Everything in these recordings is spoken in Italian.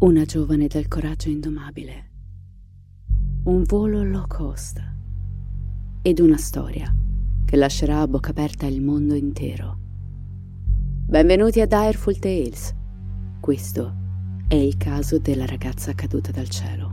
Una giovane dal coraggio indomabile. Un volo low cost. Ed una storia che lascerà a bocca aperta il mondo intero. Benvenuti a Direful Tales. Questo è il caso della ragazza caduta dal cielo.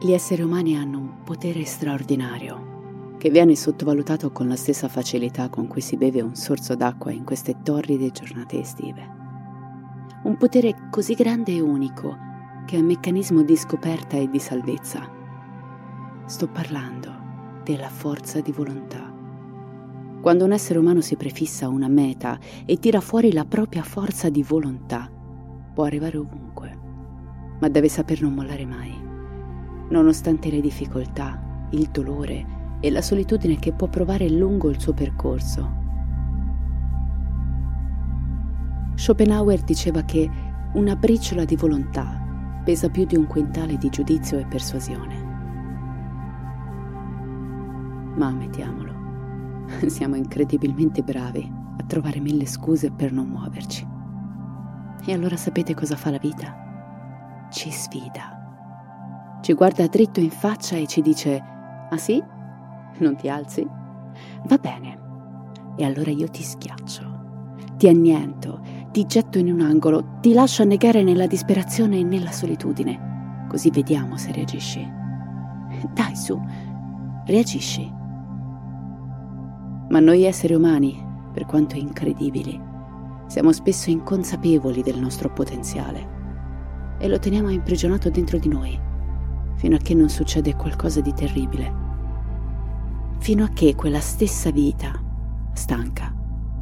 Gli esseri umani hanno un potere straordinario, che viene sottovalutato con la stessa facilità con cui si beve un sorso d'acqua in queste torride giornate estive. Un potere così grande e unico che è un meccanismo di scoperta e di salvezza. Sto parlando della forza di volontà. Quando un essere umano si prefissa una meta e tira fuori la propria forza di volontà, può arrivare ovunque, ma deve saper non mollare mai nonostante le difficoltà, il dolore e la solitudine che può provare lungo il suo percorso. Schopenhauer diceva che una briciola di volontà pesa più di un quintale di giudizio e persuasione. Ma ammettiamolo, siamo incredibilmente bravi a trovare mille scuse per non muoverci. E allora sapete cosa fa la vita? Ci sfida ci guarda dritto in faccia e ci dice, ah sì? Non ti alzi? Va bene. E allora io ti schiaccio, ti anniento, ti getto in un angolo, ti lascio annegare nella disperazione e nella solitudine. Così vediamo se reagisci. Dai su, reagisci. Ma noi esseri umani, per quanto incredibili, siamo spesso inconsapevoli del nostro potenziale e lo teniamo imprigionato dentro di noi fino a che non succede qualcosa di terribile. Fino a che quella stessa vita, stanca,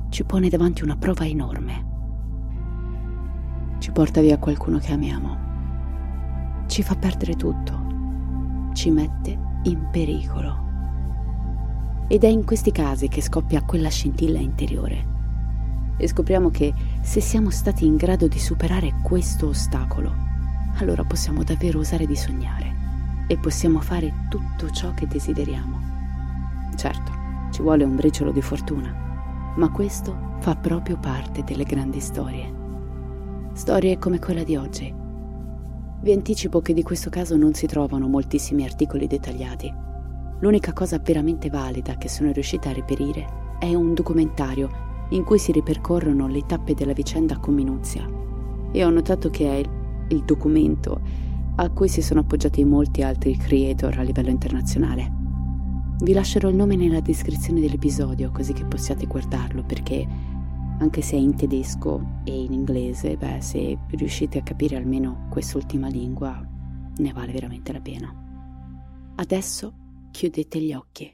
ci pone davanti una prova enorme. Ci porta via qualcuno che amiamo. Ci fa perdere tutto. Ci mette in pericolo. Ed è in questi casi che scoppia quella scintilla interiore. E scopriamo che se siamo stati in grado di superare questo ostacolo, allora possiamo davvero osare di sognare e possiamo fare tutto ciò che desideriamo. Certo, ci vuole un briciolo di fortuna, ma questo fa proprio parte delle grandi storie. Storie come quella di oggi. Vi anticipo che di questo caso non si trovano moltissimi articoli dettagliati. L'unica cosa veramente valida che sono riuscita a reperire è un documentario in cui si ripercorrono le tappe della vicenda con minuzia. E ho notato che è il, documento a cui si sono appoggiati molti altri creator a livello internazionale. Vi lascerò il nome nella descrizione dell'episodio così che possiate guardarlo perché anche se è in tedesco e in inglese, beh, se riuscite a capire almeno quest'ultima lingua, ne vale veramente la pena. Adesso chiudete gli occhi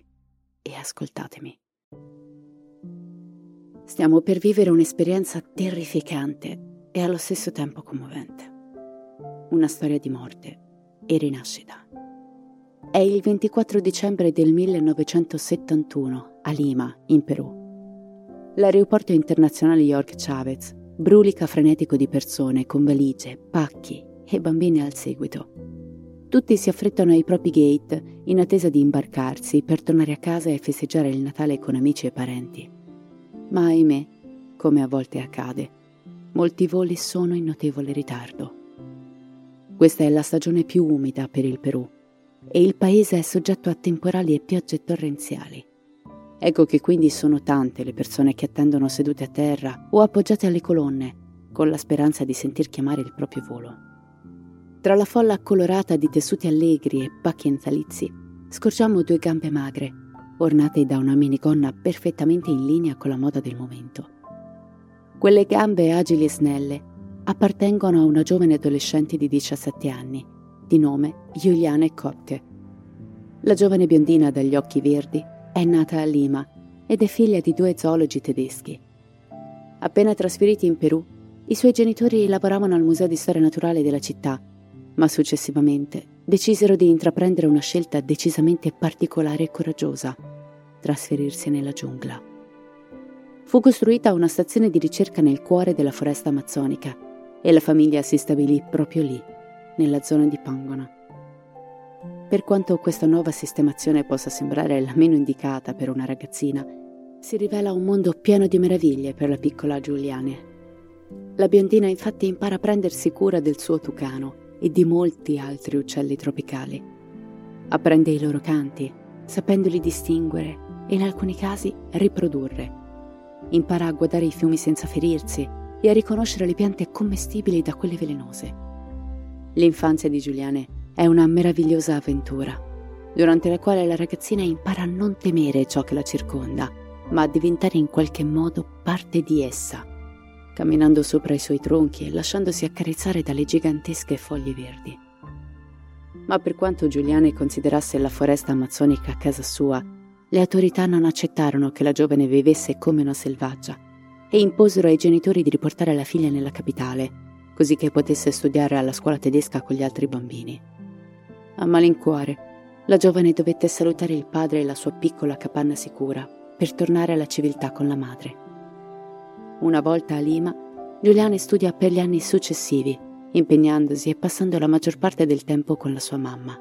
e ascoltatemi. Stiamo per vivere un'esperienza terrificante e allo stesso tempo commovente una storia di morte e rinascita. È il 24 dicembre del 1971 a Lima, in Perù. L'aeroporto internazionale York Chavez brulica frenetico di persone con valigie, pacchi e bambini al seguito. Tutti si affrettano ai propri gate in attesa di imbarcarsi per tornare a casa e festeggiare il Natale con amici e parenti. Ma ahimè, come a volte accade, molti voli sono in notevole ritardo. Questa è la stagione più umida per il Perù e il paese è soggetto a temporali e piogge torrenziali. Ecco che quindi sono tante le persone che attendono sedute a terra o appoggiate alle colonne, con la speranza di sentir chiamare il proprio volo. Tra la folla colorata di tessuti allegri e pacchi enfalizi, scorgiamo due gambe magre, ornate da una minigonna perfettamente in linea con la moda del momento. Quelle gambe agili e snelle appartengono a una giovane adolescente di 17 anni, di nome Juliane Kopke. La giovane biondina dagli occhi verdi è nata a Lima ed è figlia di due zoologi tedeschi. Appena trasferiti in Perù, i suoi genitori lavoravano al Museo di Storia Naturale della città, ma successivamente decisero di intraprendere una scelta decisamente particolare e coraggiosa, trasferirsi nella giungla. Fu costruita una stazione di ricerca nel cuore della foresta amazzonica e la famiglia si stabilì proprio lì, nella zona di Pangona. Per quanto questa nuova sistemazione possa sembrare la meno indicata per una ragazzina, si rivela un mondo pieno di meraviglie per la piccola Giuliane. La biondina infatti impara a prendersi cura del suo tucano e di molti altri uccelli tropicali. Apprende i loro canti, sapendoli distinguere e in alcuni casi riprodurre. Impara a guardare i fiumi senza ferirsi e a riconoscere le piante commestibili da quelle velenose. L'infanzia di Giuliane è una meravigliosa avventura, durante la quale la ragazzina impara a non temere ciò che la circonda, ma a diventare in qualche modo parte di essa camminando sopra i suoi tronchi e lasciandosi accarezzare dalle gigantesche foglie verdi. Ma per quanto Giuliane considerasse la foresta amazzonica casa sua, le autorità non accettarono che la giovane vivesse come una selvaggia e imposero ai genitori di riportare la figlia nella capitale, così che potesse studiare alla scuola tedesca con gli altri bambini. A malincuore, la giovane dovette salutare il padre e la sua piccola capanna sicura per tornare alla civiltà con la madre. Una volta a Lima, Giuliane studia per gli anni successivi, impegnandosi e passando la maggior parte del tempo con la sua mamma,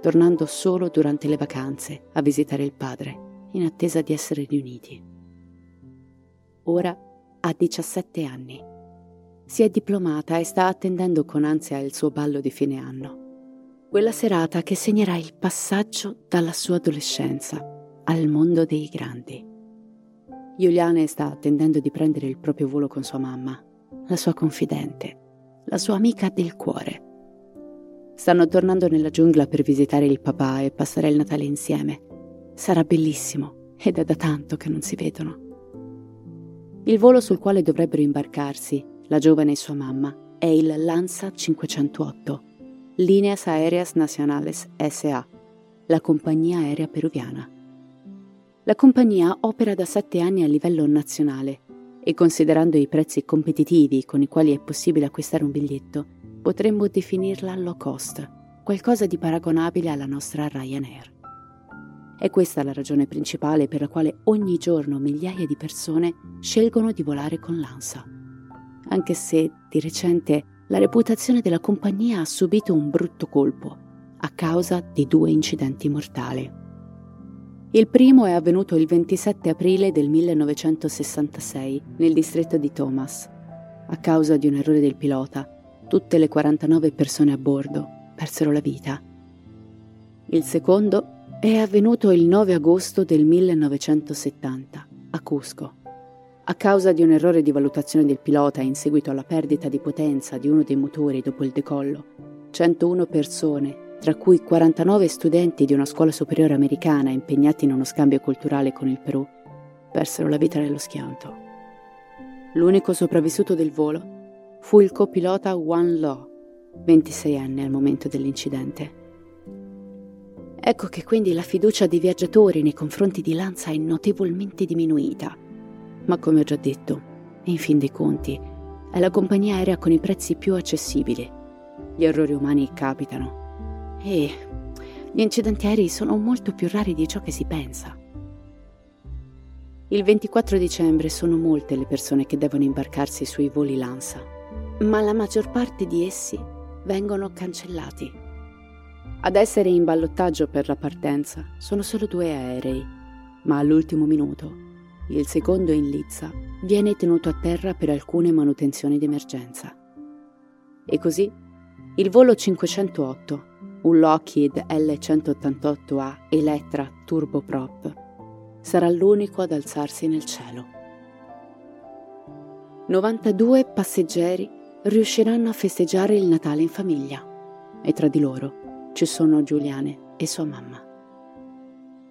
tornando solo durante le vacanze a visitare il padre, in attesa di essere riuniti. Ora ha 17 anni. Si è diplomata e sta attendendo con ansia il suo ballo di fine anno. Quella serata che segnerà il passaggio dalla sua adolescenza al mondo dei grandi. Juliane sta attendendo di prendere il proprio volo con sua mamma, la sua confidente, la sua amica del cuore. Stanno tornando nella giungla per visitare il papà e passare il Natale insieme. Sarà bellissimo ed è da tanto che non si vedono. Il volo sul quale dovrebbero imbarcarsi, la giovane e sua mamma, è il Lanza 508, Líneas Aéreas Nacionales SA, la compagnia aerea peruviana. La compagnia opera da sette anni a livello nazionale e considerando i prezzi competitivi con i quali è possibile acquistare un biglietto, potremmo definirla low cost, qualcosa di paragonabile alla nostra Ryanair. È questa la ragione principale per la quale ogni giorno migliaia di persone scelgono di volare con l'ANSA. Anche se, di recente, la reputazione della compagnia ha subito un brutto colpo a causa di due incidenti mortali. Il primo è avvenuto il 27 aprile del 1966 nel distretto di Thomas. A causa di un errore del pilota, tutte le 49 persone a bordo persero la vita. Il secondo è avvenuto il 9 agosto del 1970 a Cusco. A causa di un errore di valutazione del pilota in seguito alla perdita di potenza di uno dei motori dopo il decollo, 101 persone tra cui 49 studenti di una scuola superiore americana impegnati in uno scambio culturale con il Perù, persero la vita nello schianto. L'unico sopravvissuto del volo fu il copilota Wan Lo, 26 anni al momento dell'incidente. Ecco che quindi la fiducia dei viaggiatori nei confronti di Lanza è notevolmente diminuita. Ma come ho già detto, in fin dei conti, è la compagnia aerea con i prezzi più accessibili. Gli errori umani capitano e gli incidenti aerei sono molto più rari di ciò che si pensa. Il 24 dicembre sono molte le persone che devono imbarcarsi sui voli Lanza, ma la maggior parte di essi vengono cancellati. Ad essere in ballottaggio per la partenza sono solo due aerei, ma all'ultimo minuto il secondo in Lizza viene tenuto a terra per alcune manutenzioni d'emergenza. E così il volo 508 un Lockheed L188A Electra Turboprop, sarà l'unico ad alzarsi nel cielo. 92 passeggeri riusciranno a festeggiare il Natale in famiglia e tra di loro ci sono Giuliane e sua mamma.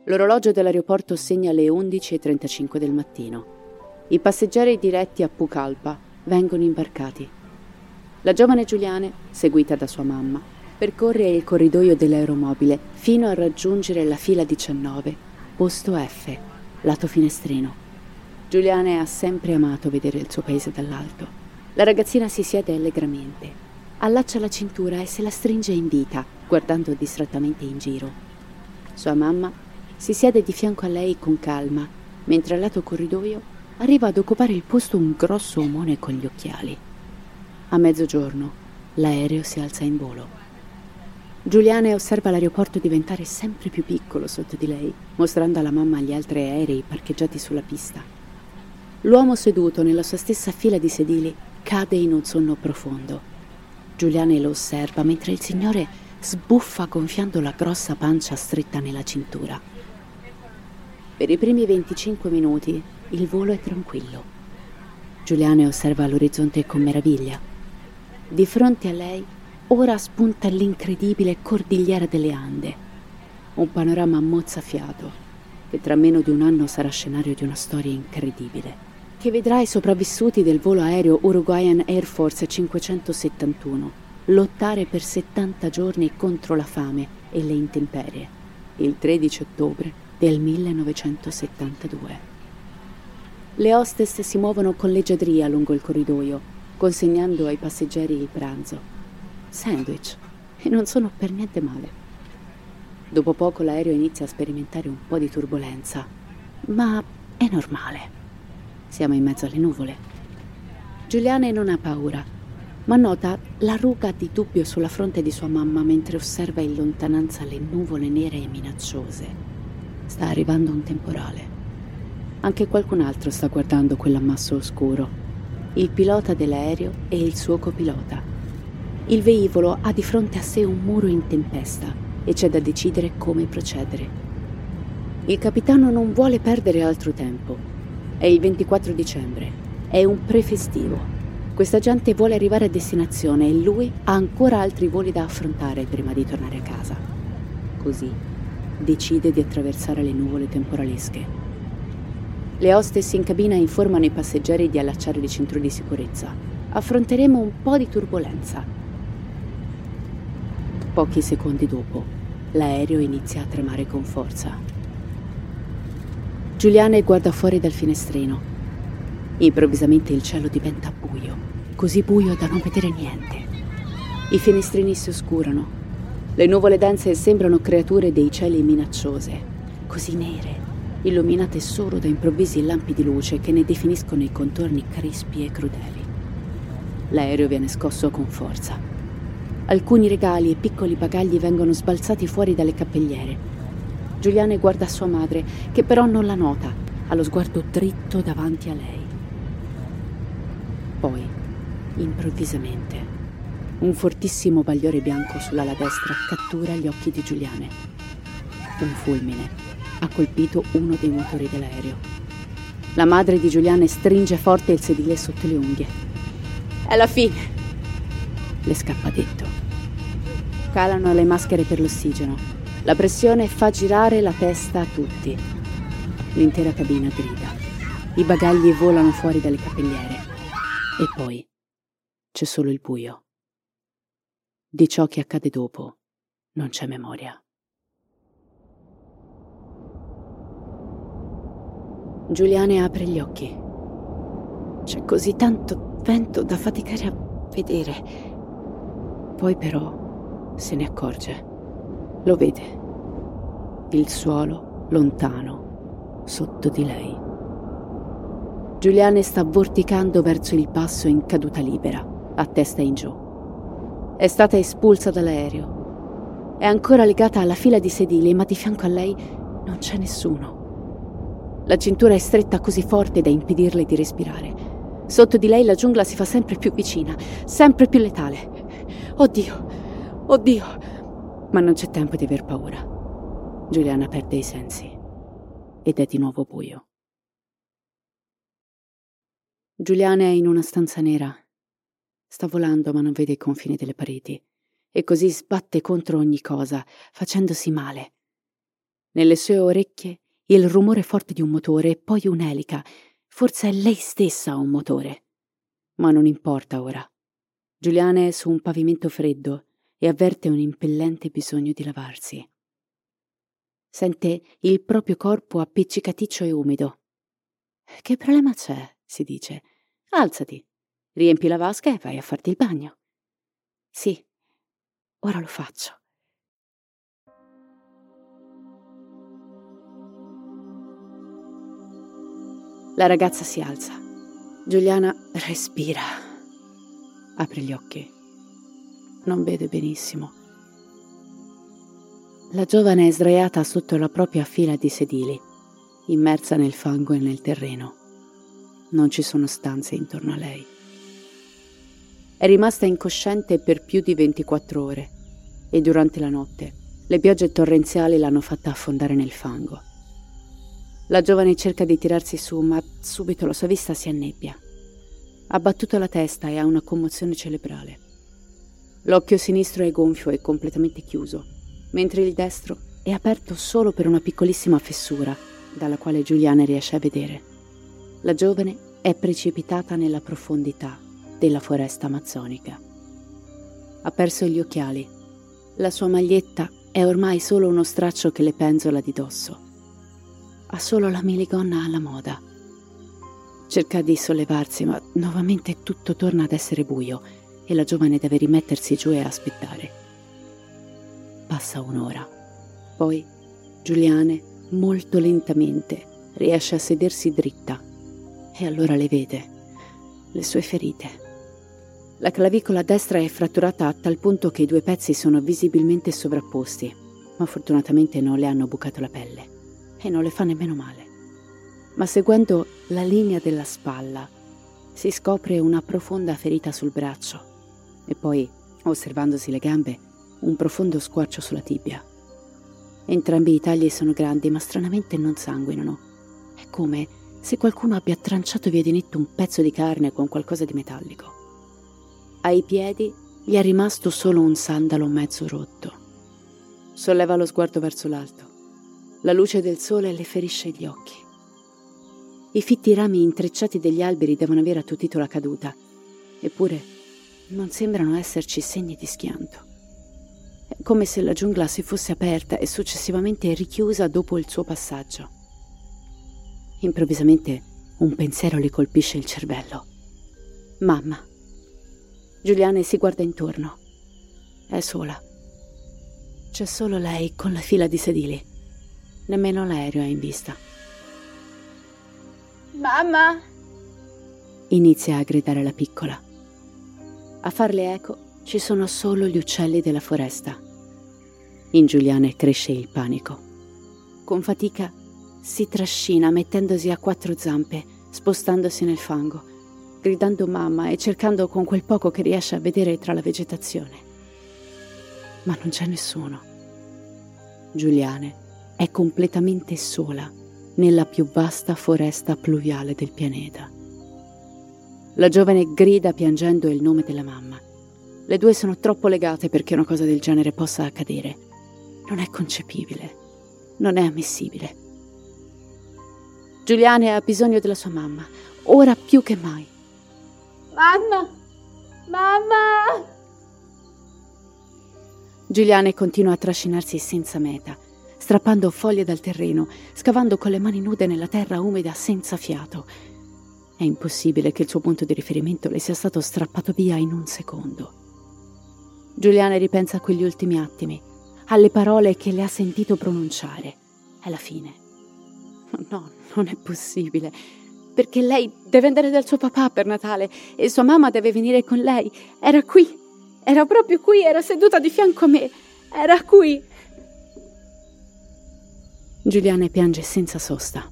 L'orologio dell'aeroporto segna le 11.35 del mattino. I passeggeri diretti a Pucallpa vengono imbarcati. La giovane Giuliane, seguita da sua mamma, percorre il corridoio dell'aeromobile fino a raggiungere la fila 19, posto F, lato finestrino. Giuliane ha sempre amato vedere il suo paese dall'alto. La ragazzina si siede allegramente, allaccia la cintura e se la stringe in vita, guardando distrattamente in giro. Sua mamma si siede di fianco a lei con calma, mentre al lato corridoio arriva ad occupare il posto un grosso omone con gli occhiali. A mezzogiorno l'aereo si alza in volo. Giuliane osserva l'aeroporto diventare sempre più piccolo sotto di lei, mostrando alla mamma gli altri aerei parcheggiati sulla pista. L'uomo seduto nella sua stessa fila di sedili cade in un sonno profondo. Giuliane lo osserva mentre il signore sbuffa gonfiando la grossa pancia stretta nella cintura. Per i primi 25 minuti il volo è tranquillo. Giuliane osserva l'orizzonte con meraviglia. Di fronte a lei ora spunta l'incredibile cordigliera delle Ande, un panorama mozzafiato che tra meno di un anno sarà scenario di una storia incredibile, che vedrà i sopravvissuti del volo aereo Uruguayan Air Force 571 lottare per 70 giorni contro la fame e le intemperie, il 13 ottobre del 1972. Le hostess si muovono con leggiadria lungo il corridoio, consegnando ai passeggeri il pranzo sandwich e non sono per niente male. Dopo poco l'aereo inizia a sperimentare un po' di turbolenza, ma è normale. Siamo in mezzo alle nuvole. Giuliane non ha paura, ma nota la ruga di dubbio sulla fronte di sua mamma mentre osserva in lontananza le nuvole nere e minacciose. Sta arrivando un temporale. Anche qualcun altro sta guardando quell'ammasso oscuro. Il pilota dell'aereo e il suo copilota. Il veicolo ha di fronte a sé un muro in tempesta e c'è da decidere come procedere. Il capitano non vuole perdere altro tempo. È il 24 dicembre. È un prefestivo. Questa gente vuole arrivare a destinazione e lui ha ancora altri voli da affrontare prima di tornare a casa. Così decide di attraversare le nuvole temporalesche. Le hostess in cabina informano i passeggeri di allacciare le cinture di sicurezza. Affronteremo un po' di turbolenza Pochi secondi dopo, l'aereo inizia a tremare con forza. Giuliane guarda fuori dal finestrino. Improvvisamente il cielo diventa buio, così buio da non vedere niente. I finestrini si oscurano. Le nuvole dense sembrano creature dei cieli minacciose, così nere, illuminate solo da improvvisi lampi di luce che ne definiscono i contorni crispi e crudeli. L'aereo viene scosso con forza. Alcuni regali e piccoli bagagli vengono sbalzati fuori dalle cappelliere. Giuliane guarda sua madre, che però non la nota, ha lo sguardo dritto davanti a lei. Poi, improvvisamente, un fortissimo bagliore bianco sull'ala destra cattura gli occhi di Giuliane. Un fulmine ha colpito uno dei motori dell'aereo. La madre di Giuliane stringe forte il sedile sotto le unghie. È la fine, le scappa detto. Calano le maschere per l'ossigeno. La pressione fa girare la testa a tutti. L'intera cabina grida. I bagagli volano fuori dalle cappelliere. E poi c'è solo il buio. Di ciò che accade dopo non c'è memoria. Giuliane apre gli occhi. C'è così tanto vento da faticare a vedere. Poi però se ne accorge. Lo vede. Il suolo lontano sotto di lei. Giuliane sta vorticando verso il passo in caduta libera, a testa in giù. È stata espulsa dall'aereo. È ancora legata alla fila di sedili, ma di fianco a lei non c'è nessuno. La cintura è stretta così forte da impedirle di respirare. Sotto di lei la giungla si fa sempre più vicina, sempre più letale. Oddio, oddio. Ma non c'è tempo di aver paura. Giuliana perde i sensi ed è di nuovo buio. Giuliana è in una stanza nera. Sta volando ma non vede i confini delle pareti e così sbatte contro ogni cosa, facendosi male. Nelle sue orecchie il rumore forte di un motore e poi un'elica. Forse è lei stessa un motore. Ma non importa ora. Giuliana è su un pavimento freddo e avverte un impellente bisogno di lavarsi. Sente il proprio corpo appiccicaticcio e umido. Che problema c'è? si dice. Alzati, riempi la vasca e vai a farti il bagno. Sì, ora lo faccio. La ragazza si alza. Giuliana respira. Apre gli occhi. Non vede benissimo la giovane è sdraiata sotto la propria fila di sedili, immersa nel fango e nel terreno. Non ci sono stanze intorno a lei. È rimasta incosciente per più di 24 ore e durante la notte le piogge torrenziali l'hanno fatta affondare nel fango. La giovane cerca di tirarsi su, ma subito la sua vista si annebbia. Ha battuto la testa e ha una commozione cerebrale. L'occhio sinistro è gonfio e completamente chiuso mentre il destro è aperto solo per una piccolissima fessura dalla quale Giuliana riesce a vedere. La giovane è precipitata nella profondità della foresta amazzonica. Ha perso gli occhiali. La sua maglietta è ormai solo uno straccio che le penzola di dosso. Ha solo la miligonna alla moda. Cerca di sollevarsi, ma nuovamente tutto torna ad essere buio e la giovane deve rimettersi giù e aspettare. Passa un'ora. Poi Giuliane, molto lentamente, riesce a sedersi dritta e allora le vede, le sue ferite. La clavicola destra è fratturata a tal punto che i due pezzi sono visibilmente sovrapposti, ma fortunatamente non le hanno bucato la pelle e non le fa nemmeno male. Ma seguendo la linea della spalla si scopre una profonda ferita sul braccio e poi, osservandosi le gambe, un profondo squarcio sulla tibia. Entrambi i tagli sono grandi, ma stranamente non sanguinano. È come se qualcuno abbia tranciato via di netto un pezzo di carne con qualcosa di metallico. Ai piedi gli è rimasto solo un sandalo mezzo rotto. Solleva lo sguardo verso l'alto. La luce del sole le ferisce gli occhi. I fitti rami intrecciati degli alberi devono aver attutito la caduta, eppure non sembrano esserci segni di schianto come se la giungla si fosse aperta e successivamente richiusa dopo il suo passaggio. Improvvisamente un pensiero le colpisce il cervello. Mamma. Giuliane si guarda intorno. È sola. C'è solo lei con la fila di sedili. Nemmeno l'aereo è in vista. Mamma! Inizia a gridare la piccola. A farle eco ci sono solo gli uccelli della foresta. In Giuliane cresce il panico. Con fatica si trascina mettendosi a quattro zampe, spostandosi nel fango, gridando mamma e cercando con quel poco che riesce a vedere tra la vegetazione. Ma non c'è nessuno. Giuliane è completamente sola nella più vasta foresta pluviale del pianeta. La giovane grida piangendo il nome della mamma le due sono troppo legate perché una cosa del genere possa accadere. Non è concepibile. Non è ammissibile. Giuliane ha bisogno della sua mamma, ora più che mai. Mamma! Mamma! Giuliane continua a trascinarsi senza meta, strappando foglie dal terreno, scavando con le mani nude nella terra umida senza fiato. È impossibile che il suo punto di riferimento le sia stato strappato via in un secondo. Giuliana ripensa a quegli ultimi attimi, alle parole che le ha sentito pronunciare. È la fine. No, non è possibile. Perché lei deve andare dal suo papà per Natale e sua mamma deve venire con lei. Era qui. Era proprio qui, era seduta di fianco a me. Era qui. Giuliana piange senza sosta.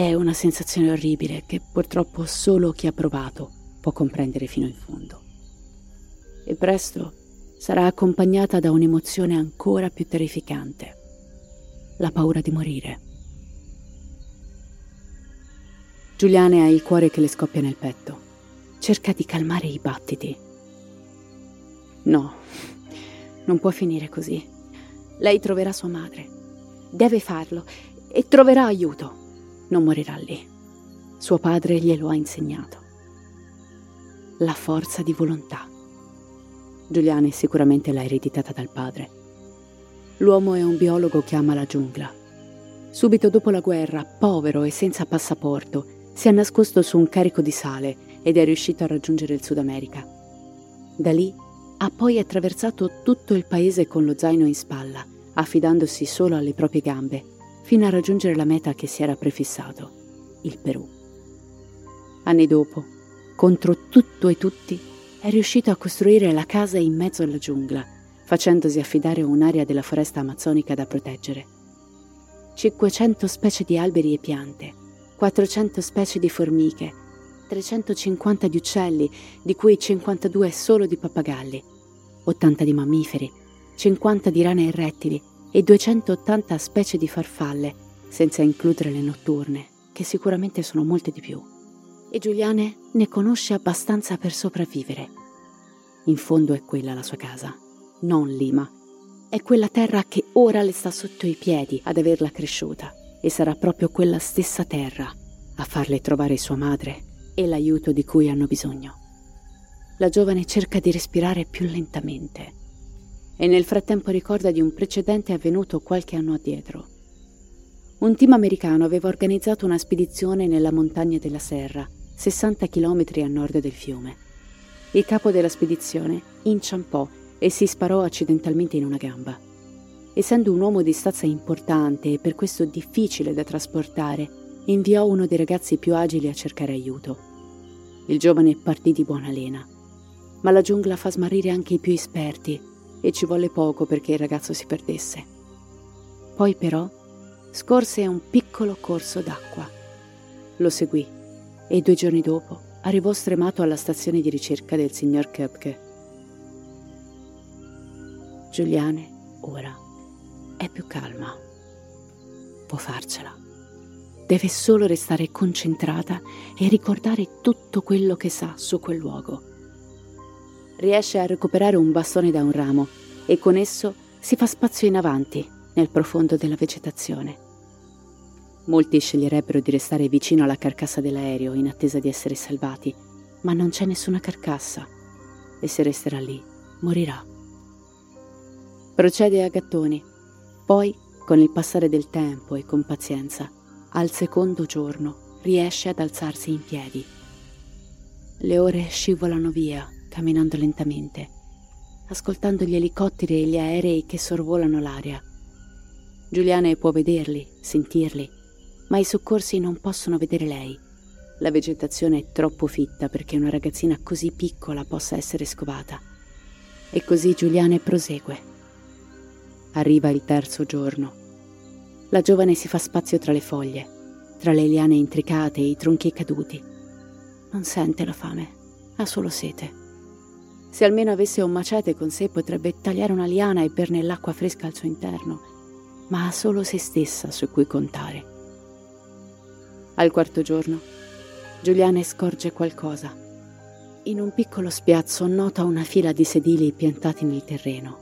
È una sensazione orribile che purtroppo solo chi ha provato può comprendere fino in fondo e presto sarà accompagnata da un'emozione ancora più terrificante, la paura di morire. Giuliane ha il cuore che le scoppia nel petto. Cerca di calmare i battiti. No, non può finire così. Lei troverà sua madre. Deve farlo e troverà aiuto. Non morirà lì. Suo padre glielo ha insegnato. La forza di volontà. Giuliane sicuramente l'ha ereditata dal padre. L'uomo è un biologo che ama la giungla. Subito dopo la guerra, povero e senza passaporto, si è nascosto su un carico di sale ed è riuscito a raggiungere il Sud America. Da lì ha poi attraversato tutto il paese con lo zaino in spalla, affidandosi solo alle proprie gambe, fino a raggiungere la meta che si era prefissato, il Perù. Anni dopo, contro tutto e tutti, è riuscito a costruire la casa in mezzo alla giungla, facendosi affidare un'area della foresta amazzonica da proteggere. 500 specie di alberi e piante, 400 specie di formiche, 350 di uccelli, di cui 52 solo di pappagalli, 80 di mammiferi, 50 di rane e rettili e 280 specie di farfalle, senza includere le notturne, che sicuramente sono molte di più. E Giuliane ne conosce abbastanza per sopravvivere. In fondo è quella la sua casa, non Lima. È quella terra che ora le sta sotto i piedi ad averla cresciuta e sarà proprio quella stessa terra a farle trovare sua madre e l'aiuto di cui hanno bisogno. La giovane cerca di respirare più lentamente e nel frattempo ricorda di un precedente avvenuto qualche anno addietro. Un team americano aveva organizzato una spedizione nella montagna della Serra, 60 km a nord del fiume. Il capo della spedizione inciampò e si sparò accidentalmente in una gamba. Essendo un uomo di stazza importante e per questo difficile da trasportare, inviò uno dei ragazzi più agili a cercare aiuto. Il giovane partì di buona lena, ma la giungla fa smarrire anche i più esperti e ci volle poco perché il ragazzo si perdesse. Poi però scorse un piccolo corso d'acqua. Lo seguì e due giorni dopo arrivò stremato alla stazione di ricerca del signor Köpke. Giuliane ora è più calma. Può farcela. Deve solo restare concentrata e ricordare tutto quello che sa su quel luogo. Riesce a recuperare un bastone da un ramo e con esso si fa spazio in avanti nel profondo della vegetazione. Molti sceglierebbero di restare vicino alla carcassa dell'aereo in attesa di essere salvati, ma non c'è nessuna carcassa e se resterà lì morirà. Procede a gattoni, poi, con il passare del tempo e con pazienza, al secondo giorno riesce ad alzarsi in piedi. Le ore scivolano via, camminando lentamente, ascoltando gli elicotteri e gli aerei che sorvolano l'aria. Giuliane può vederli, sentirli, ma i soccorsi non possono vedere lei. La vegetazione è troppo fitta perché una ragazzina così piccola possa essere scovata. E così Giuliane prosegue. Arriva il terzo giorno la giovane si fa spazio tra le foglie, tra le liane intricate e i tronchi caduti. Non sente la fame, ha solo sete. Se almeno avesse un macete con sé potrebbe tagliare una liana e berne l'acqua fresca al suo interno, ma ha solo se stessa su cui contare. Al quarto giorno, Giuliane scorge qualcosa. In un piccolo spiazzo nota una fila di sedili piantati nel terreno.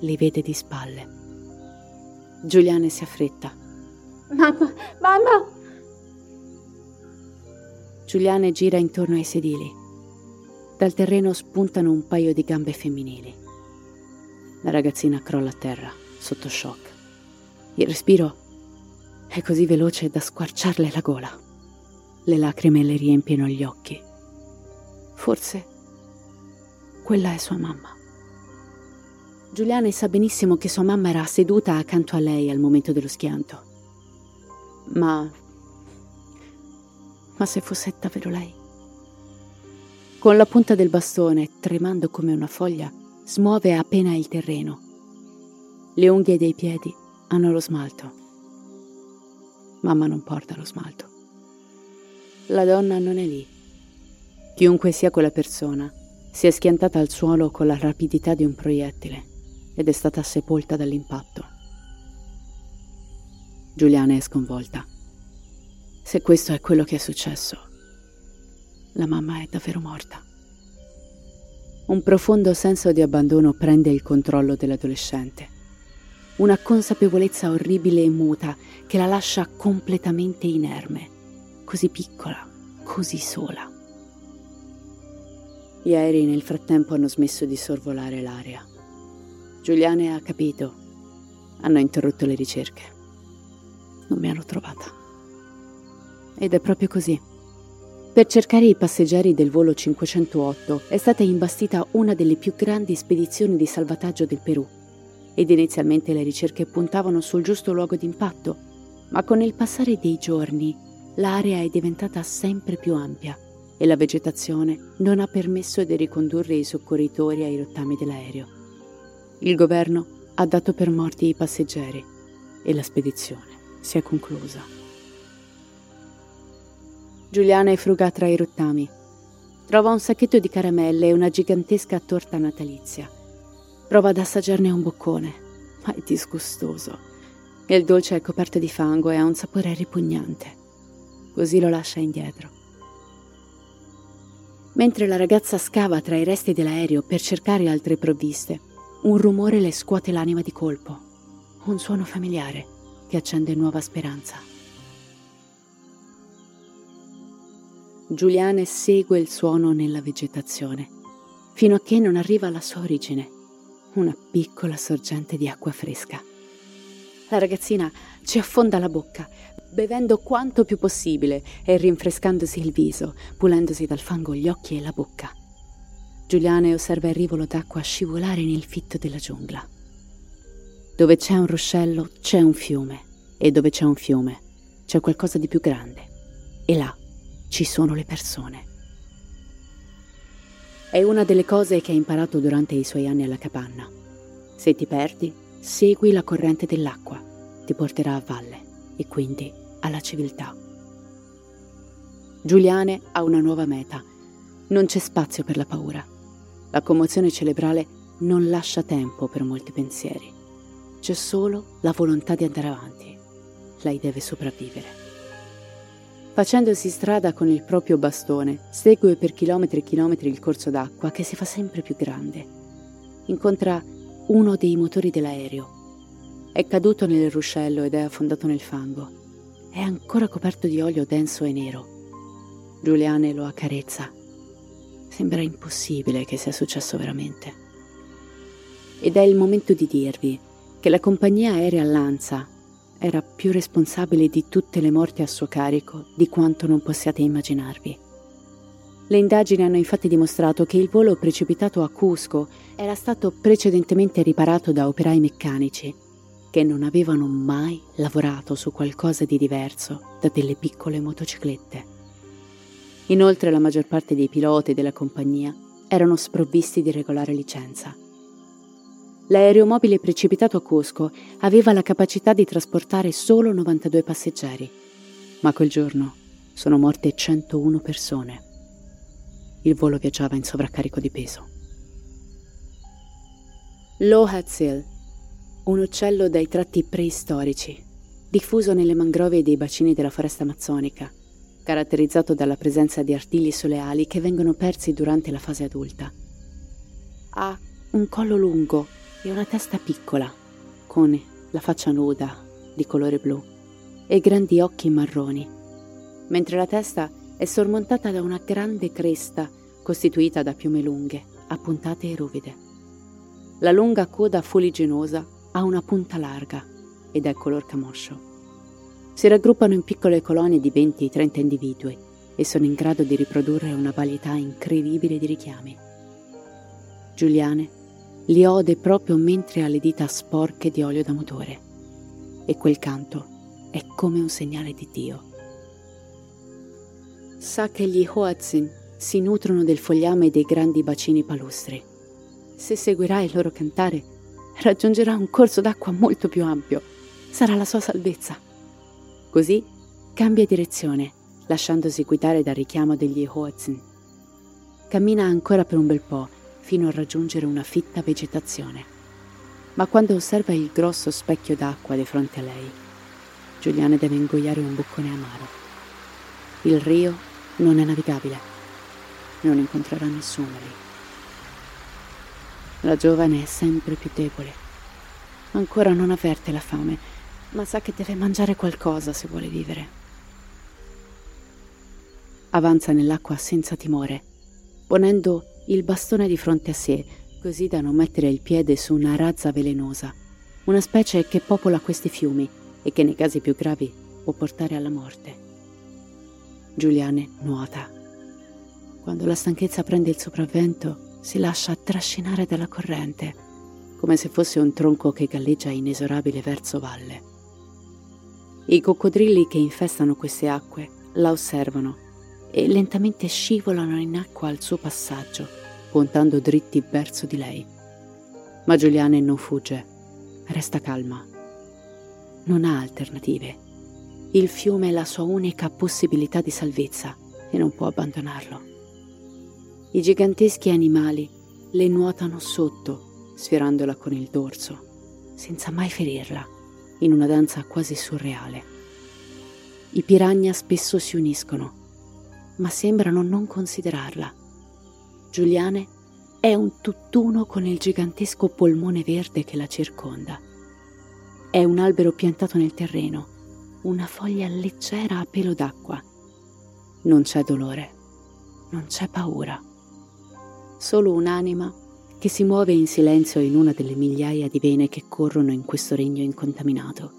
Li vede di spalle. Giuliane si affretta. Mamma, mamma! Giuliane gira intorno ai sedili. Dal terreno spuntano un paio di gambe femminili. La ragazzina crolla a terra, sotto shock. Il respiro è così veloce da squarciarle la gola. Le lacrime le riempiono gli occhi. Forse quella è sua mamma. Giuliane sa benissimo che sua mamma era seduta accanto a lei al momento dello schianto. Ma... Ma se fosse davvero lei? Con la punta del bastone, tremando come una foglia, smuove appena il terreno. Le unghie dei piedi hanno lo smalto. Mamma non porta lo smalto. La donna non è lì. Chiunque sia quella persona, Si è schiantata al suolo con la rapidità di un proiettile ed è stata sepolta dall'impatto. Giuliana è sconvolta. Se questo è quello che è successo, la mamma è davvero morta. Un profondo senso di abbandono prende il controllo dell'adolescente. Una consapevolezza orribile e muta che la lascia completamente inerme, così piccola, così sola. Gli aerei nel frattempo hanno smesso di sorvolare l'area. Giuliane ha capito. Hanno interrotto le ricerche. Non mi hanno trovata. Ed è proprio così. Per cercare i passeggeri del volo 508 è stata imbastita una delle più grandi spedizioni di salvataggio del Perù ed inizialmente le ricerche puntavano sul giusto luogo d'impatto, ma con il passare dei giorni l'area è diventata sempre più ampia e la vegetazione non ha permesso di ricondurre i soccorritori ai rottami dell'aereo. Il governo ha dato per morti i passeggeri e la spedizione si è conclusa. Giuliana è fruga tra i rottami. Trova un sacchetto di caramelle e una gigantesca torta natalizia. Prova ad assaggiarne un boccone, ma è disgustoso. Il dolce è coperto di fango e ha un sapore ripugnante. Così lo lascia indietro. Mentre la ragazza scava tra i resti dell'aereo per cercare altre provviste, un rumore le scuote l'anima di colpo. Un suono familiare che accende nuova speranza. Giuliane segue il suono nella vegetazione, fino a che non arriva alla sua origine, una piccola sorgente di acqua fresca. La ragazzina ci affonda la bocca, bevendo quanto più possibile e rinfrescandosi il viso, pulendosi dal fango gli occhi e la bocca. Giuliane osserva il rivolo d'acqua scivolare nel fitto della giungla. Dove c'è un ruscello c'è un fiume e dove c'è un fiume c'è qualcosa di più grande. E là ci sono le persone. È una delle cose che ha imparato durante i suoi anni alla capanna. Se ti perdi, segui la corrente dell'acqua, ti porterà a valle e quindi alla civiltà. Giuliane ha una nuova meta. Non c'è spazio per la paura. La commozione cerebrale non lascia tempo per molti pensieri. C'è solo la volontà di andare avanti. Lei deve sopravvivere. Facendosi strada con il proprio bastone, segue per chilometri e chilometri il corso d'acqua che si fa sempre più grande. Incontra uno dei motori dell'aereo. È caduto nel ruscello ed è affondato nel fango. È ancora coperto di olio denso e nero. Giuliane lo accarezza. Sembra impossibile che sia successo veramente. Ed è il momento di dirvi che la compagnia aerea Lanza era più responsabile di tutte le morti a suo carico di quanto non possiate immaginarvi. Le indagini hanno infatti dimostrato che il volo precipitato a Cusco era stato precedentemente riparato da operai meccanici che non avevano mai lavorato su qualcosa di diverso da delle piccole motociclette. Inoltre la maggior parte dei piloti della compagnia erano sprovvisti di regolare licenza L'aeromobile precipitato a Cusco aveva la capacità di trasportare solo 92 passeggeri, ma quel giorno sono morte 101 persone. Il volo viaggiava in sovraccarico di peso. L'Ohatzil, un uccello dai tratti preistorici, diffuso nelle mangrove dei bacini della foresta amazzonica, caratterizzato dalla presenza di artigli sulle ali che vengono persi durante la fase adulta. Ha un collo lungo e una testa piccola, con la faccia nuda, di colore blu, e grandi occhi marroni, mentre la testa è sormontata da una grande cresta costituita da piume lunghe, appuntate e ruvide. La lunga coda fuliginosa ha una punta larga ed è color camoscio. Si raggruppano in piccole colonie di 20-30 individui e sono in grado di riprodurre una varietà incredibile di richiami. Giuliane li ode proprio mentre ha le dita sporche di olio da motore. E quel canto è come un segnale di Dio. Sa che gli Hoatzin si nutrono del fogliame dei grandi bacini palustri. Se seguirà il loro cantare, raggiungerà un corso d'acqua molto più ampio. Sarà la sua salvezza. Così cambia direzione, lasciandosi guidare dal richiamo degli Hoatzin. Cammina ancora per un bel po', fino a raggiungere una fitta vegetazione. Ma quando osserva il grosso specchio d'acqua di fronte a lei, Giuliana deve ingoiare un boccone amaro. Il rio non è navigabile. Non incontrerà nessuno lì. La giovane è sempre più debole. Ancora non avverte la fame, ma sa che deve mangiare qualcosa se vuole vivere. Avanza nell'acqua senza timore, ponendo il bastone di fronte a sé, così da non mettere il piede su una razza velenosa, una specie che popola questi fiumi e che nei casi più gravi può portare alla morte. Giuliane nuota. Quando la stanchezza prende il sopravvento, si lascia trascinare dalla corrente, come se fosse un tronco che galleggia inesorabile verso valle. I coccodrilli che infestano queste acque la osservano e lentamente scivolano in acqua al suo passaggio, puntando dritti verso di lei. Ma Giuliane non fugge, resta calma non ha alternative. Il fiume è la sua unica possibilità di salvezza e non può abbandonarlo. I giganteschi animali le nuotano sotto, sfirandola con il dorso, senza mai ferirla, in una danza quasi surreale. I piranha spesso si uniscono, ma sembrano non considerarla. Giuliane è un tutt'uno con il gigantesco polmone verde che la circonda. È un albero piantato nel terreno, una foglia leggera a pelo d'acqua. Non c'è dolore, non c'è paura, solo un'anima che si muove in silenzio in una delle migliaia di vene che corrono in questo regno incontaminato.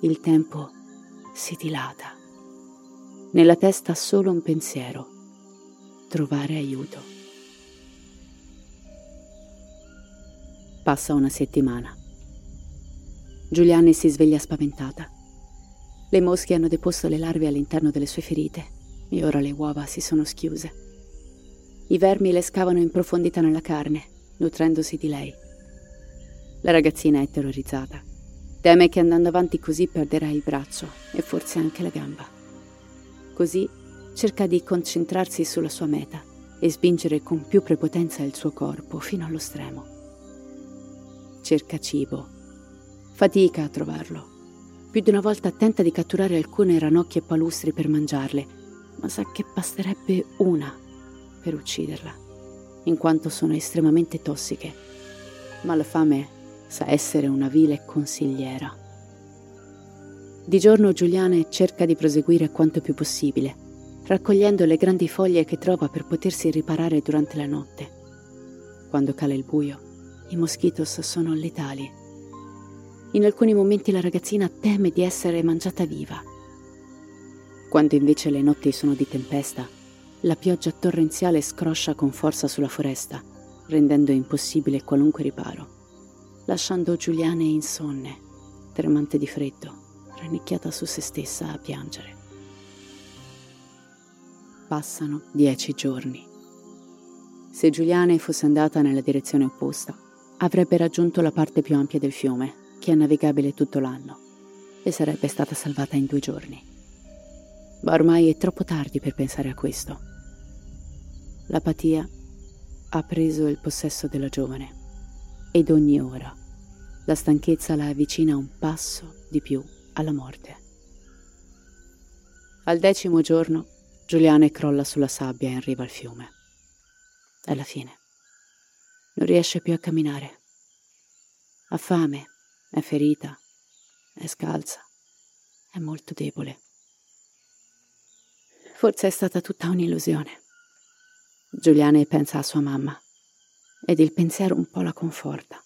Il tempo si dilata. Nella testa solo un pensiero, trovare aiuto. Passa una settimana. Giuliane si sveglia spaventata. Le mosche hanno deposto le larve all'interno delle sue ferite e ora le uova si sono schiuse. I vermi le scavano in profondità nella carne, nutrendosi di lei. La ragazzina è terrorizzata. Teme che andando avanti così perderà il braccio e forse anche la gamba. Così cerca di concentrarsi sulla sua meta e spingere con più prepotenza il suo corpo fino allo stremo. Cerca cibo Fatica a trovarlo. Più di una volta tenta di catturare alcune ranocchie palustri per mangiarle, ma sa che basterebbe una per ucciderla, in quanto sono estremamente tossiche. Ma la fame sa essere una vile consigliera. Di giorno Giuliane cerca di proseguire quanto più possibile, raccogliendo le grandi foglie che trova per potersi riparare durante la notte. Quando cala il buio, i moschitos sono letali in alcuni momenti la ragazzina teme di essere mangiata viva. Quando invece le notti sono di tempesta, la pioggia torrenziale scroscia con forza sulla foresta, rendendo impossibile qualunque riparo, lasciando Giuliane insonne, tremante di freddo, rannicchiata su se stessa a piangere. Passano dieci giorni. Se Giuliane fosse andata nella direzione opposta, avrebbe raggiunto la parte più ampia del fiume che è navigabile tutto l'anno e sarebbe stata salvata in due giorni. Ma ormai è troppo tardi per pensare a questo. L'apatia ha preso il possesso della giovane ed ogni ora la stanchezza la avvicina un passo di più alla morte. Al decimo giorno Giuliane crolla sulla sabbia in riva al fiume. È la fine. Non riesce più a camminare. Ha fame è ferita, è scalza, è molto debole. Forse è stata tutta un'illusione. Giuliane pensa a sua mamma ed il pensiero un po' la conforta.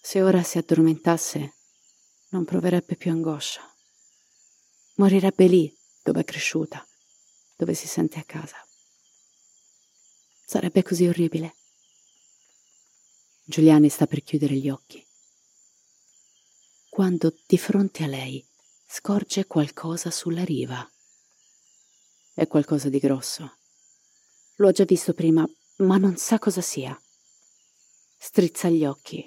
Se ora si addormentasse, non proverebbe più angoscia. Morirebbe lì, dove è cresciuta, dove si sente a casa. Sarebbe così orribile. Giuliane sta per chiudere gli occhi quando di fronte a lei scorge qualcosa sulla riva. È qualcosa di grosso. Lo ha già visto prima, ma non sa cosa sia. Strizza gli occhi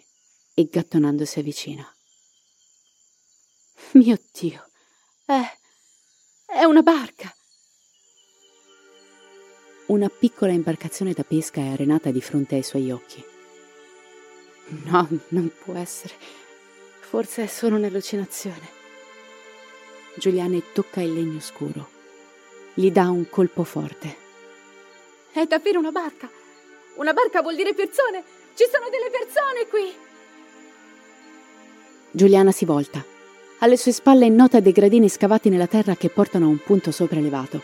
e gattonandosi avvicina. Mio Dio, è... è una barca. una piccola imbarcazione da pesca è arenata di fronte ai suoi occhi. No, non può essere. Forse è solo un'allucinazione. Giuliane tocca il legno scuro. Gli dà un colpo forte. È davvero una barca! Una barca vuol dire persone! Ci sono delle persone qui! Giuliana si volta. Alle sue spalle nota dei gradini scavati nella terra che portano a un punto sopraelevato.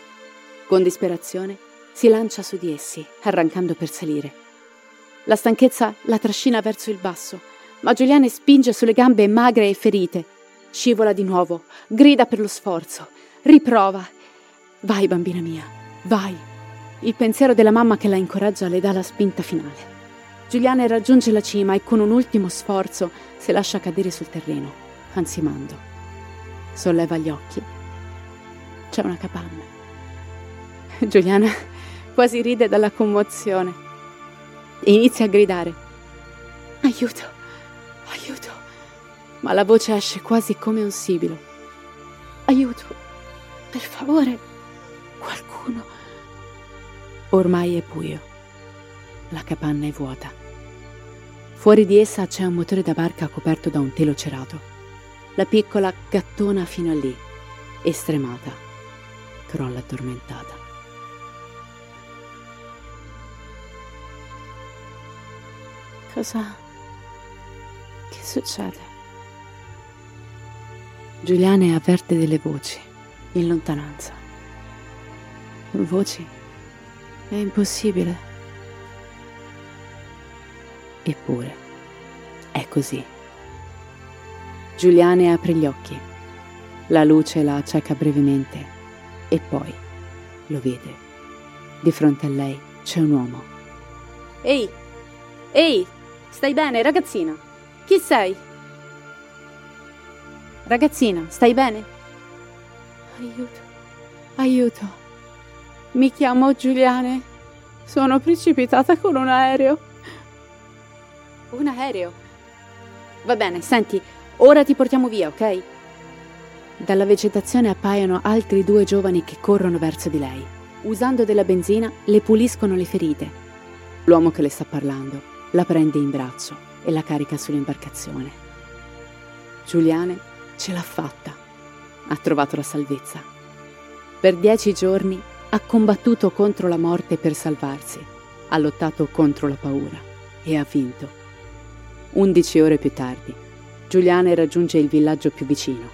Con disperazione si lancia su di essi, arrancando per salire. La stanchezza la trascina verso il basso, ma Giuliane spinge sulle gambe magre e ferite. Scivola di nuovo, grida per lo sforzo, riprova. Vai, bambina mia, vai. Il pensiero della mamma che la incoraggia le dà la spinta finale. Giuliane raggiunge la cima e con un ultimo sforzo si lascia cadere sul terreno, ansimando. Solleva gli occhi. C'è una capanna. Giuliana quasi ride dalla commozione inizia a gridare. Aiuto, aiuto. Ma la voce esce quasi come un sibilo. Aiuto, per favore, qualcuno. Ormai è buio. La capanna è vuota. Fuori di essa c'è un motore da barca coperto da un telo cerato. La piccola gattona fino a lì, estremata, crolla addormentata. Cosa... che succede? Giuliane avverte delle voci, in lontananza. Voci? È impossibile. Eppure, è così. Giuliane apre gli occhi. La luce la acceca brevemente e poi lo vede. Di fronte a lei c'è un uomo. Ehi! Ehi! Stai bene, ragazzina? Chi sei? Ragazzina, stai bene? Aiuto, aiuto. Mi chiamo Giuliane. Sono precipitata con un aereo. Un aereo? Va bene, senti, ora ti portiamo via, ok? Dalla vegetazione appaiono altri due giovani che corrono verso di lei. Usando della benzina, le puliscono le ferite. L'uomo che le sta parlando la prende in braccio e la carica sull'imbarcazione. Giuliane ce l'ha fatta. Ha trovato la salvezza. Per dieci giorni ha combattuto contro la morte per salvarsi. Ha lottato contro la paura e ha vinto. Undici ore più tardi, Giuliane raggiunge il villaggio più vicino.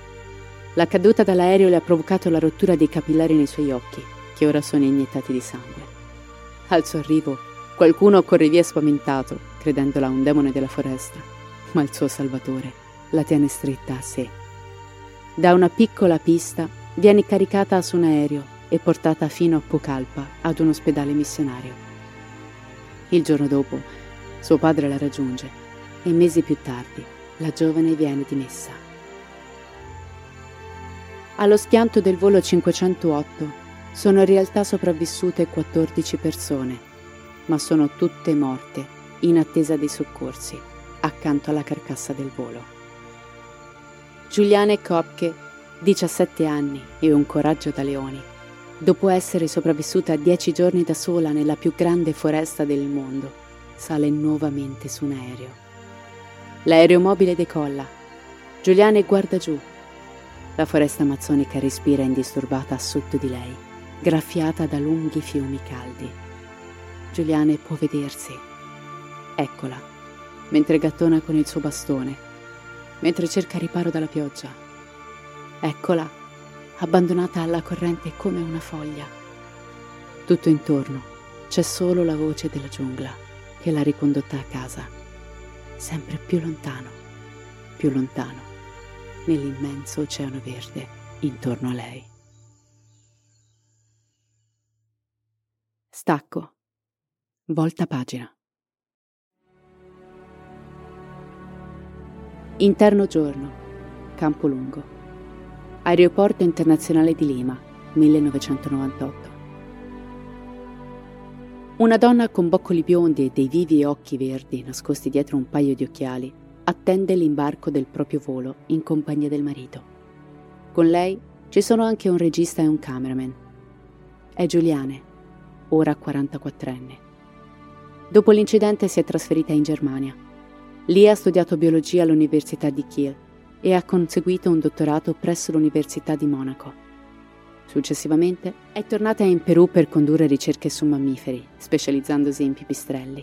La caduta dall'aereo le ha provocato la rottura dei capillari nei suoi occhi, che ora sono iniettati di sangue. Al suo arrivo, qualcuno corre via spaventato credendola un demone della foresta, ma il suo salvatore la tiene stretta a sé. Da una piccola pista viene caricata su un aereo e portata fino a Pocalpa ad un ospedale missionario. Il giorno dopo suo padre la raggiunge e mesi più tardi la giovane viene dimessa. Allo schianto del volo 508 sono in realtà sopravvissute 14 persone, ma sono tutte morte in attesa dei soccorsi, accanto alla carcassa del volo. Giuliane Kopke, 17 anni e un coraggio da leoni, dopo essere sopravvissuta dieci giorni da sola nella più grande foresta del mondo, sale nuovamente su un aereo. L'aereo mobile decolla. Giuliane guarda giù. La foresta amazzonica respira indisturbata sotto di lei, graffiata da lunghi fiumi caldi. Giuliane può vedersi Eccola, mentre gattona con il suo bastone, mentre cerca riparo dalla pioggia. Eccola, abbandonata alla corrente come una foglia. Tutto intorno c'è solo la voce della giungla che l'ha ricondotta a casa, sempre più lontano, più lontano, nell'immenso oceano verde intorno a lei. Stacco. Volta pagina. Interno giorno, Campo Lungo. Aeroporto internazionale di Lima, 1998. Una donna con boccoli biondi e dei vivi occhi verdi nascosti dietro un paio di occhiali attende l'imbarco del proprio volo in compagnia del marito. Con lei ci sono anche un regista e un cameraman. È Giuliane, ora 44enne. Dopo l'incidente si è trasferita in Germania. Lì ha studiato biologia all'Università di Kiel e ha conseguito un dottorato presso l'Università di Monaco. Successivamente è tornata in Perù per condurre ricerche su mammiferi, specializzandosi in pipistrelli.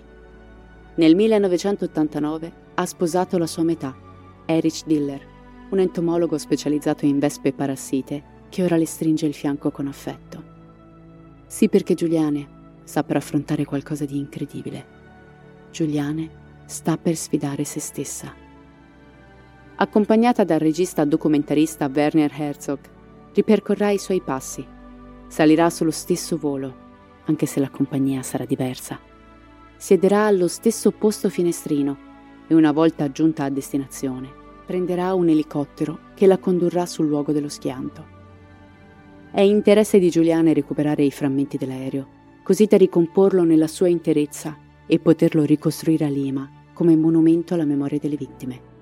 Nel 1989 ha sposato la sua metà, Erich Diller, un entomologo specializzato in vespe parassite che ora le stringe il fianco con affetto. Sì perché Giuliane sta per affrontare qualcosa di incredibile. Giuliane sta per sfidare se stessa. Accompagnata dal regista documentarista Werner Herzog, ripercorrerà i suoi passi. Salirà sullo stesso volo, anche se la compagnia sarà diversa. Siederà allo stesso posto finestrino e una volta giunta a destinazione, prenderà un elicottero che la condurrà sul luogo dello schianto. È interesse di Giuliane recuperare i frammenti dell'aereo, così da ricomporlo nella sua interezza e poterlo ricostruire a Lima come monumento alla memoria delle vittime.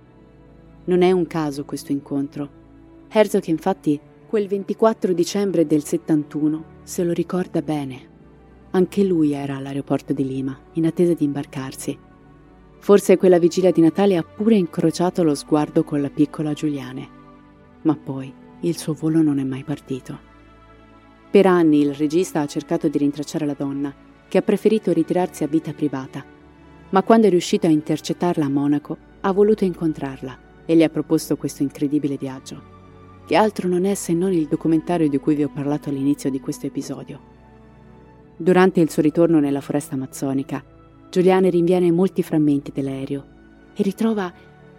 Non è un caso questo incontro. Herzog infatti quel 24 dicembre del 71 se lo ricorda bene. Anche lui era all'aeroporto di Lima, in attesa di imbarcarsi. Forse quella vigilia di Natale ha pure incrociato lo sguardo con la piccola Giuliane. Ma poi il suo volo non è mai partito. Per anni il regista ha cercato di rintracciare la donna, che ha preferito ritirarsi a vita privata, ma quando è riuscito a intercettarla a Monaco ha voluto incontrarla e le ha proposto questo incredibile viaggio, che altro non è se non il documentario di cui vi ho parlato all'inizio di questo episodio. Durante il suo ritorno nella foresta amazzonica, Giuliane rinviene molti frammenti dell'aereo e ritrova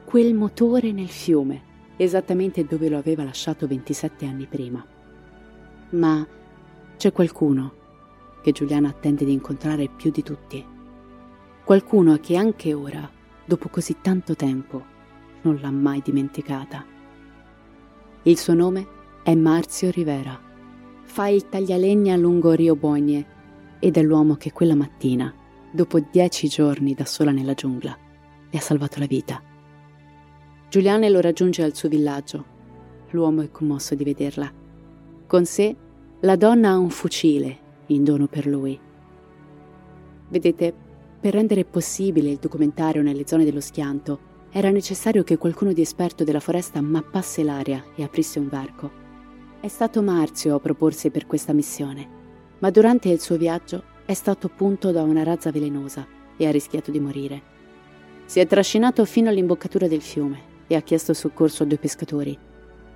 quel motore nel fiume, esattamente dove lo aveva lasciato 27 anni prima. Ma c'è qualcuno che Giuliana attende di incontrare più di tutti. Qualcuno che anche ora, dopo così tanto tempo, non l'ha mai dimenticata. Il suo nome è Marzio Rivera. Fa il taglialegna lungo Rio Bogne ed è l'uomo che quella mattina, dopo dieci giorni da sola nella giungla, le ha salvato la vita. Giuliane lo raggiunge al suo villaggio. L'uomo è commosso di vederla. Con sé la donna ha un fucile in dono per lui. Vedete, per rendere possibile il documentario nelle zone dello schianto, era necessario che qualcuno di esperto della foresta mappasse l'area e aprisse un varco. È stato Marzio a proporsi per questa missione, ma durante il suo viaggio è stato punto da una razza velenosa e ha rischiato di morire. Si è trascinato fino all'imboccatura del fiume e ha chiesto soccorso a due pescatori,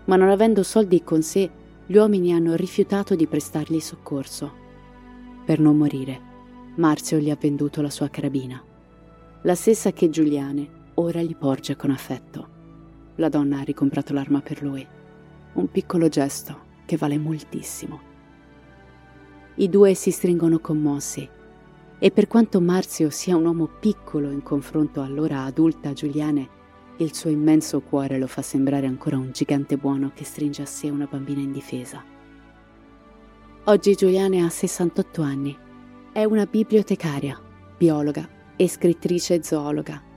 ma non avendo soldi con sé gli uomini hanno rifiutato di prestargli soccorso. Per non morire, Marzio gli ha venduto la sua carabina, la stessa che Giuliane ora gli porge con affetto. La donna ha ricomprato l'arma per lui, un piccolo gesto che vale moltissimo. I due si stringono commossi e per quanto Marzio sia un uomo piccolo in confronto all'ora adulta Giuliane, il suo immenso cuore lo fa sembrare ancora un gigante buono che stringe a sé una bambina indifesa. Oggi Giuliane ha 68 anni. È una bibliotecaria, biologa e scrittrice zoologa.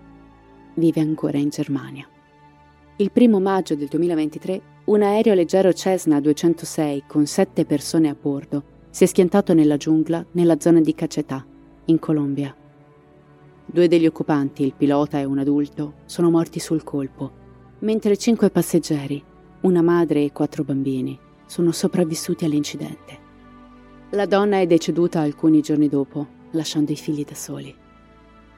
Vive ancora in Germania. Il primo maggio del 2023 un aereo leggero Cessna 206 con sette persone a bordo si è schiantato nella giungla nella zona di Cacetà, in Colombia. Due degli occupanti, il pilota e un adulto, sono morti sul colpo, mentre cinque passeggeri, una madre e quattro bambini, sono sopravvissuti all'incidente. La donna è deceduta alcuni giorni dopo, lasciando i figli da soli.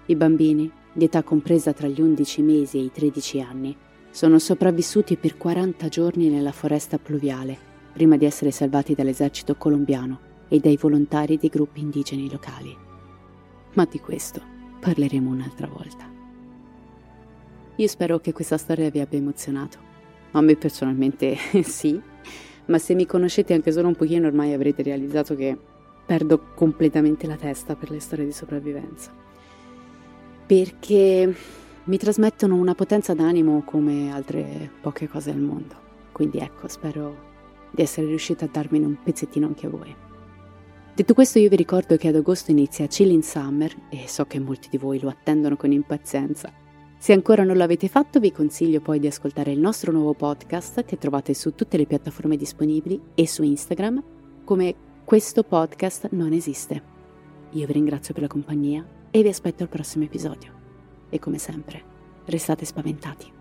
I bambini, di età compresa tra gli 11 mesi e i 13 anni, sono sopravvissuti per 40 giorni nella foresta pluviale, prima di essere salvati dall'esercito colombiano e dai volontari dei gruppi indigeni locali. Ma di questo parleremo un'altra volta. Io spero che questa storia vi abbia emozionato. A me personalmente sì, ma se mi conoscete anche solo un pochino ormai avrete realizzato che perdo completamente la testa per le storie di sopravvivenza. Perché mi trasmettono una potenza d'animo come altre poche cose al mondo. Quindi ecco, spero di essere riuscita a darmene un pezzettino anche a voi. Detto questo io vi ricordo che ad agosto inizia Chilling Summer e so che molti di voi lo attendono con impazienza. Se ancora non l'avete fatto vi consiglio poi di ascoltare il nostro nuovo podcast che trovate su tutte le piattaforme disponibili e su Instagram come questo podcast non esiste. Io vi ringrazio per la compagnia e vi aspetto al prossimo episodio. E come sempre, restate spaventati.